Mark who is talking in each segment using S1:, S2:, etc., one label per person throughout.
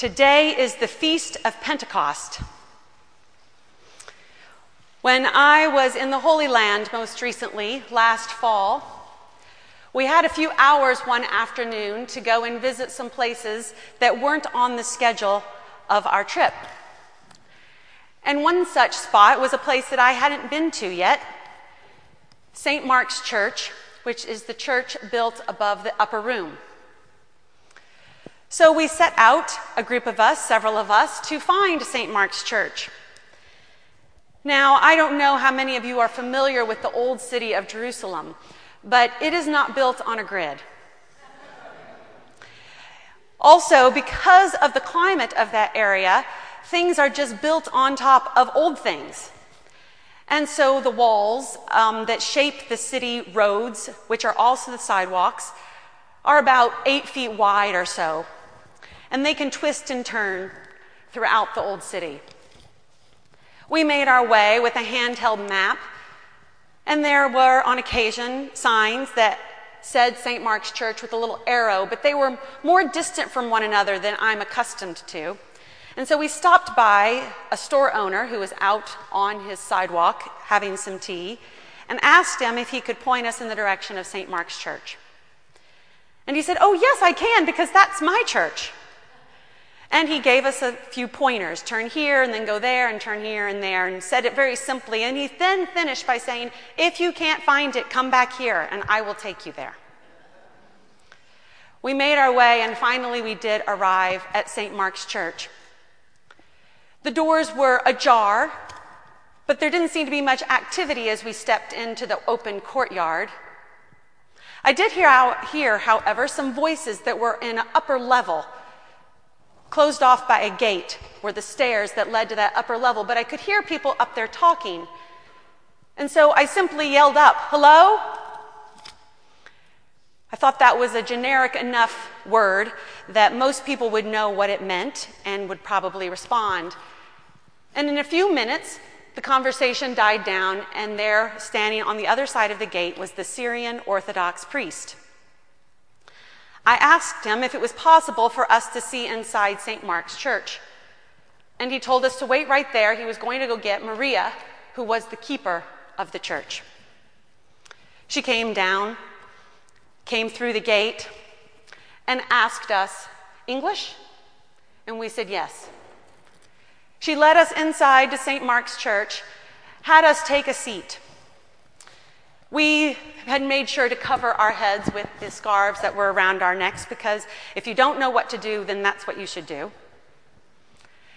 S1: Today is the Feast of Pentecost. When I was in the Holy Land most recently, last fall, we had a few hours one afternoon to go and visit some places that weren't on the schedule of our trip. And one such spot was a place that I hadn't been to yet St. Mark's Church, which is the church built above the upper room. So we set out, a group of us, several of us, to find St. Mark's Church. Now, I don't know how many of you are familiar with the old city of Jerusalem, but it is not built on a grid. Also, because of the climate of that area, things are just built on top of old things. And so the walls um, that shape the city roads, which are also the sidewalks, are about eight feet wide or so and they can twist and turn throughout the old city. We made our way with a handheld map, and there were on occasion signs that said St. Mark's Church with a little arrow, but they were more distant from one another than I'm accustomed to. And so we stopped by a store owner who was out on his sidewalk having some tea and asked him if he could point us in the direction of St. Mark's Church. And he said, Oh, yes, I can, because that's my church. And he gave us a few pointers turn here and then go there and turn here and there and said it very simply. And he then finished by saying, If you can't find it, come back here and I will take you there. We made our way and finally we did arrive at St. Mark's Church. The doors were ajar, but there didn't seem to be much activity as we stepped into the open courtyard. I did hear, hear however, some voices that were in an upper level closed off by a gate were the stairs that led to that upper level, but I could hear people up there talking. And so I simply yelled up, Hello? I thought that was a generic enough word that most people would know what it meant and would probably respond. And in a few minutes, the conversation died down, and there, standing on the other side of the gate, was the Syrian Orthodox priest. I asked him if it was possible for us to see inside St. Mark's Church. And he told us to wait right there. He was going to go get Maria, who was the keeper of the church. She came down, came through the gate, and asked us, English? And we said yes. She led us inside to St. Mark's Church, had us take a seat. We had made sure to cover our heads with the scarves that were around our necks because if you don't know what to do, then that's what you should do.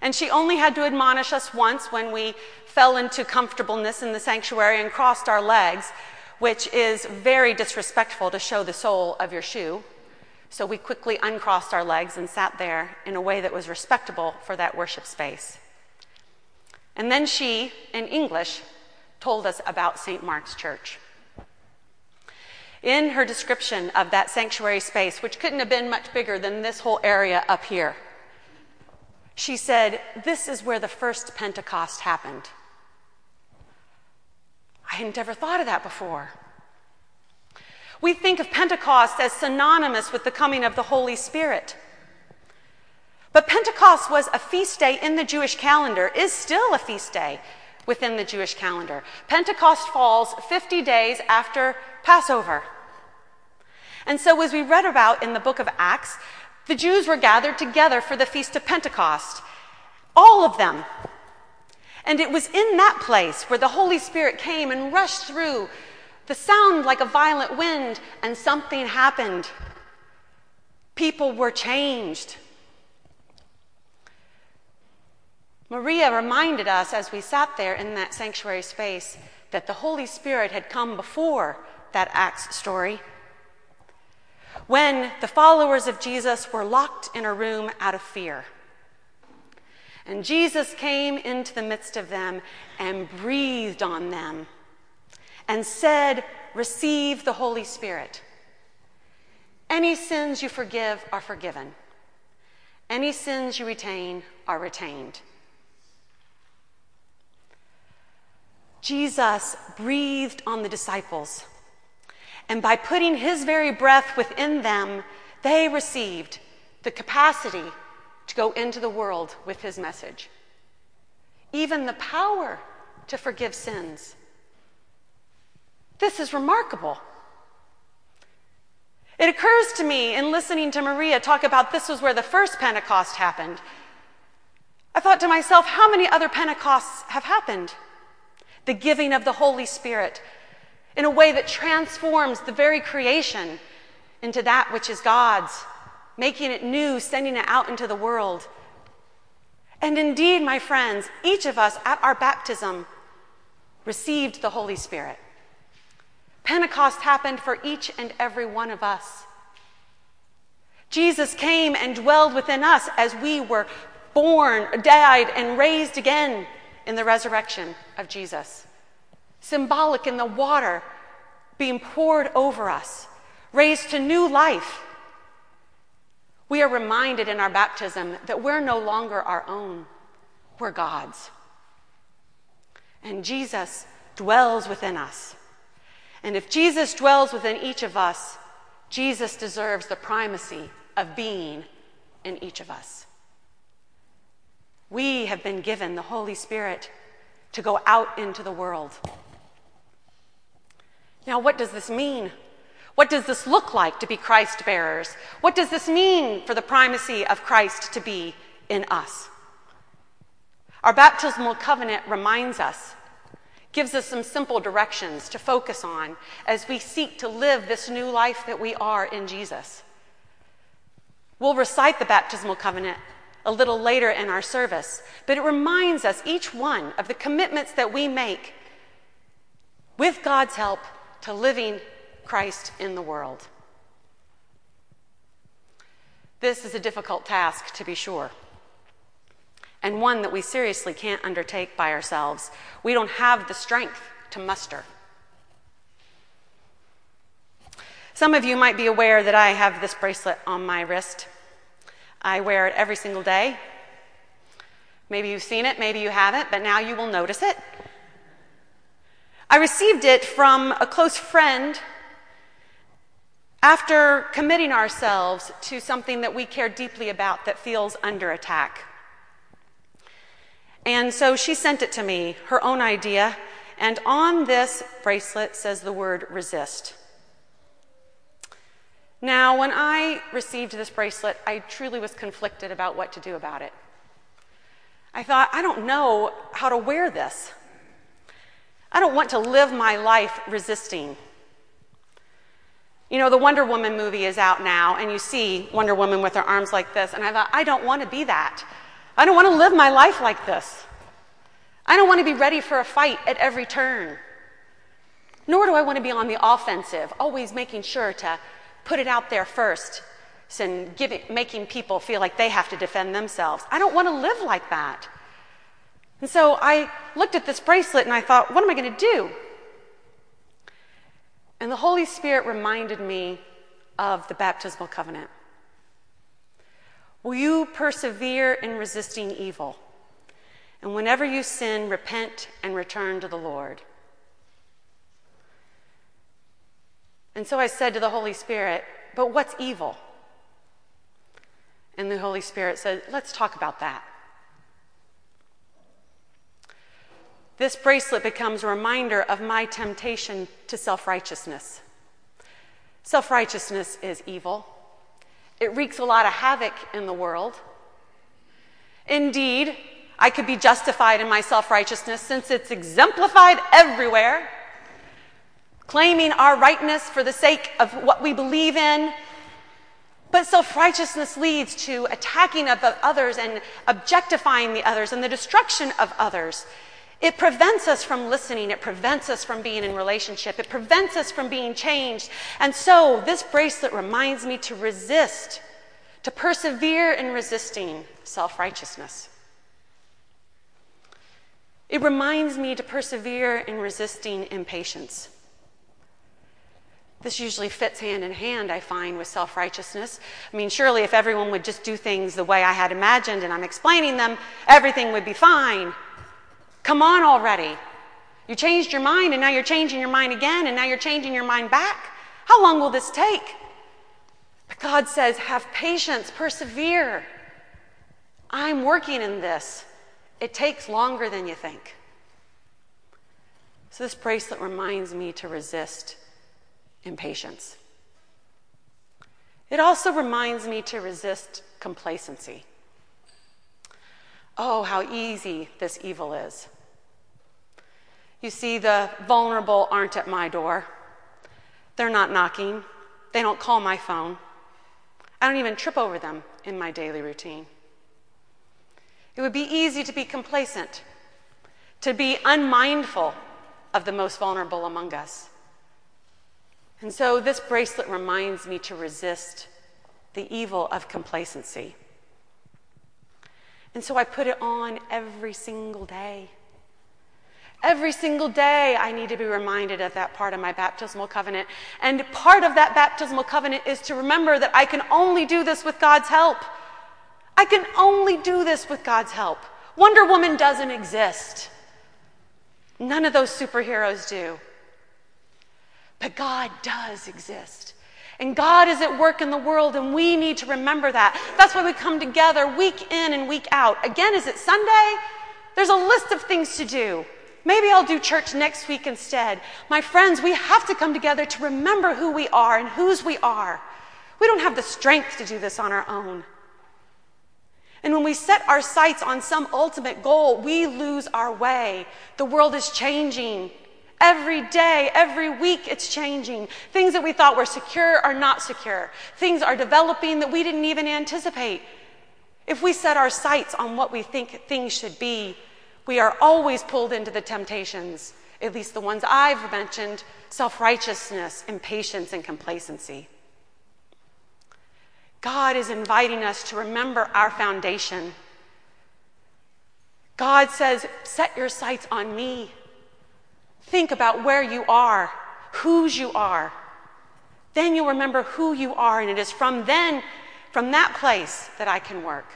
S1: And she only had to admonish us once when we fell into comfortableness in the sanctuary and crossed our legs, which is very disrespectful to show the sole of your shoe. So we quickly uncrossed our legs and sat there in a way that was respectable for that worship space. And then she, in English, told us about St. Mark's Church in her description of that sanctuary space, which couldn't have been much bigger than this whole area up here, she said, This is where the first Pentecost happened. I hadn't ever thought of that before. We think of Pentecost as synonymous with the coming of the Holy Spirit. But Pentecost was a feast day in the Jewish calendar, is still a feast day within the Jewish calendar. Pentecost falls 50 days after Passover. And so, as we read about in the book of Acts, the Jews were gathered together for the Feast of Pentecost. All of them. And it was in that place where the Holy Spirit came and rushed through the sound like a violent wind, and something happened. People were changed. Maria reminded us as we sat there in that sanctuary space that the Holy Spirit had come before that Acts story. When the followers of Jesus were locked in a room out of fear. And Jesus came into the midst of them and breathed on them and said, Receive the Holy Spirit. Any sins you forgive are forgiven, any sins you retain are retained. Jesus breathed on the disciples and by putting his very breath within them, they received the capacity to go into the world with his message, even the power to forgive sins. This is remarkable. It occurs to me in listening to Maria talk about this was where the first Pentecost happened. I thought to myself, how many other Pentecosts have happened? The giving of the Holy Spirit in a way that transforms the very creation into that which is God's, making it new, sending it out into the world. And indeed, my friends, each of us at our baptism received the Holy Spirit. Pentecost happened for each and every one of us. Jesus came and dwelled within us as we were born, died, and raised again in the resurrection of Jesus. Symbolic in the water being poured over us, raised to new life. We are reminded in our baptism that we're no longer our own, we're God's. And Jesus dwells within us. And if Jesus dwells within each of us, Jesus deserves the primacy of being in each of us. We have been given the Holy Spirit to go out into the world. Now, what does this mean? What does this look like to be Christ bearers? What does this mean for the primacy of Christ to be in us? Our baptismal covenant reminds us gives us some simple directions to focus on as we seek to live this new life that we are in Jesus. We'll recite the baptismal covenant a little later in our service, but it reminds us, each one, of the commitments that we make with God's help to living Christ in the world. This is a difficult task, to be sure and one that we seriously can't undertake by ourselves. We don't have the strength to muster. Some of you might be aware that I have this bracelet on my wrist. I wear it every single day. Maybe you've seen it, maybe you haven't, but now you will notice it. I received it from a close friend after committing ourselves to something that we care deeply about that feels under attack. And so she sent it to me, her own idea. And on this bracelet says the word resist. Now, when I received this bracelet, I truly was conflicted about what to do about it. I thought, I don't know how to wear this. I don't want to live my life resisting. You know, the Wonder Woman movie is out now, and you see Wonder Woman with her arms like this, and I thought, I don't want to be that. I don't want to live my life like this. I don't want to be ready for a fight at every turn. Nor do I want to be on the offensive, always making sure to put it out there first and giving, making people feel like they have to defend themselves. I don't want to live like that. And so I looked at this bracelet and I thought, what am I going to do? And the Holy Spirit reminded me of the baptismal covenant. Will you persevere in resisting evil? And whenever you sin, repent and return to the Lord. And so I said to the Holy Spirit, But what's evil? And the Holy Spirit said, Let's talk about that. This bracelet becomes a reminder of my temptation to self righteousness. Self righteousness is evil. It wreaks a lot of havoc in the world. Indeed, I could be justified in my self righteousness since it's exemplified everywhere, claiming our rightness for the sake of what we believe in. But self righteousness leads to attacking of others and objectifying the others and the destruction of others. It prevents us from listening. It prevents us from being in relationship. It prevents us from being changed. And so this bracelet reminds me to resist, to persevere in resisting self righteousness. It reminds me to persevere in resisting impatience. This usually fits hand in hand, I find, with self righteousness. I mean, surely if everyone would just do things the way I had imagined and I'm explaining them, everything would be fine. Come on already. You changed your mind and now you're changing your mind again and now you're changing your mind back. How long will this take? But God says, have patience, persevere. I'm working in this. It takes longer than you think. So, this bracelet reminds me to resist impatience. It also reminds me to resist complacency. Oh, how easy this evil is. You see, the vulnerable aren't at my door. They're not knocking. They don't call my phone. I don't even trip over them in my daily routine. It would be easy to be complacent, to be unmindful of the most vulnerable among us. And so this bracelet reminds me to resist the evil of complacency. And so I put it on every single day. Every single day, I need to be reminded of that part of my baptismal covenant. And part of that baptismal covenant is to remember that I can only do this with God's help. I can only do this with God's help. Wonder Woman doesn't exist. None of those superheroes do. But God does exist. And God is at work in the world, and we need to remember that. That's why we come together week in and week out. Again, is it Sunday? There's a list of things to do. Maybe I'll do church next week instead. My friends, we have to come together to remember who we are and whose we are. We don't have the strength to do this on our own. And when we set our sights on some ultimate goal, we lose our way. The world is changing. Every day, every week, it's changing. Things that we thought were secure are not secure. Things are developing that we didn't even anticipate. If we set our sights on what we think things should be, we are always pulled into the temptations, at least the ones I've mentioned self righteousness, impatience, and complacency. God is inviting us to remember our foundation. God says, Set your sights on me. Think about where you are, whose you are. Then you'll remember who you are, and it is from then, from that place, that I can work.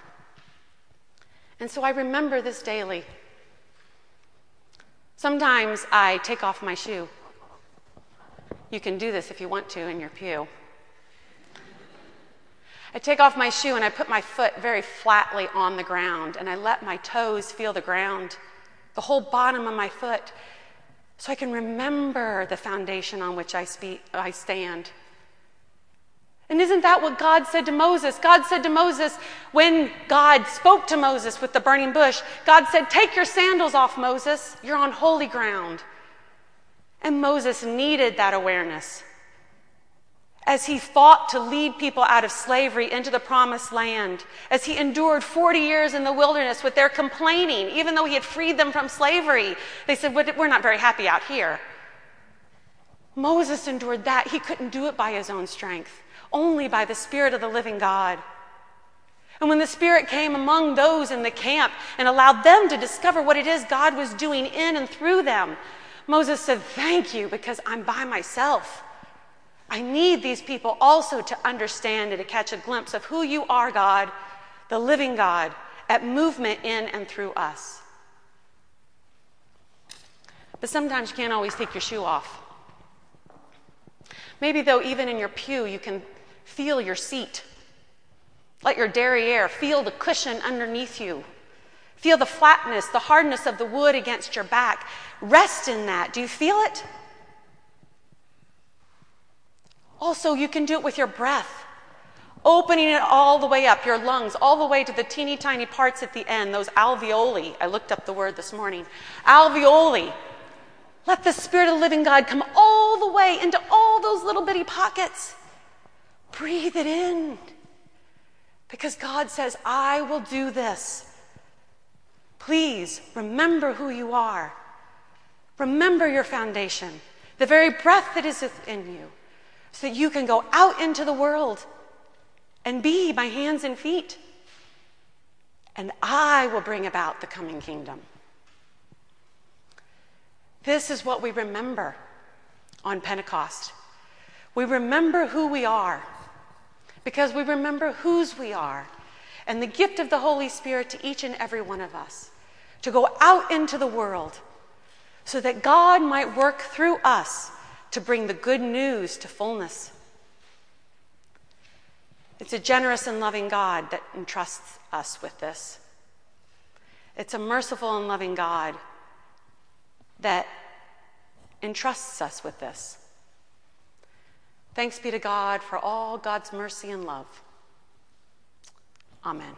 S1: And so I remember this daily. Sometimes I take off my shoe. You can do this if you want to in your pew. I take off my shoe and I put my foot very flatly on the ground and I let my toes feel the ground, the whole bottom of my foot, so I can remember the foundation on which I, speak, I stand. And isn't that what God said to Moses? God said to Moses, when God spoke to Moses with the burning bush, God said, Take your sandals off, Moses. You're on holy ground. And Moses needed that awareness as he fought to lead people out of slavery into the promised land, as he endured 40 years in the wilderness with their complaining, even though he had freed them from slavery. They said, We're not very happy out here. Moses endured that. He couldn't do it by his own strength, only by the Spirit of the living God. And when the Spirit came among those in the camp and allowed them to discover what it is God was doing in and through them, Moses said, Thank you, because I'm by myself. I need these people also to understand and to catch a glimpse of who you are, God, the living God, at movement in and through us. But sometimes you can't always take your shoe off. Maybe, though, even in your pew, you can feel your seat. Let your derriere feel the cushion underneath you. Feel the flatness, the hardness of the wood against your back. Rest in that. Do you feel it? Also, you can do it with your breath, opening it all the way up, your lungs, all the way to the teeny tiny parts at the end, those alveoli. I looked up the word this morning. Alveoli. Let the Spirit of the living God come all the way into all those little bitty pockets. Breathe it in. Because God says, I will do this. Please remember who you are. Remember your foundation, the very breath that is within you so that you can go out into the world and be my hands and feet. And I will bring about the coming kingdom. This is what we remember on Pentecost. We remember who we are because we remember whose we are and the gift of the Holy Spirit to each and every one of us to go out into the world so that God might work through us to bring the good news to fullness. It's a generous and loving God that entrusts us with this. It's a merciful and loving God that entrusts us with this. Thanks be to God for all God's mercy and love. Amen.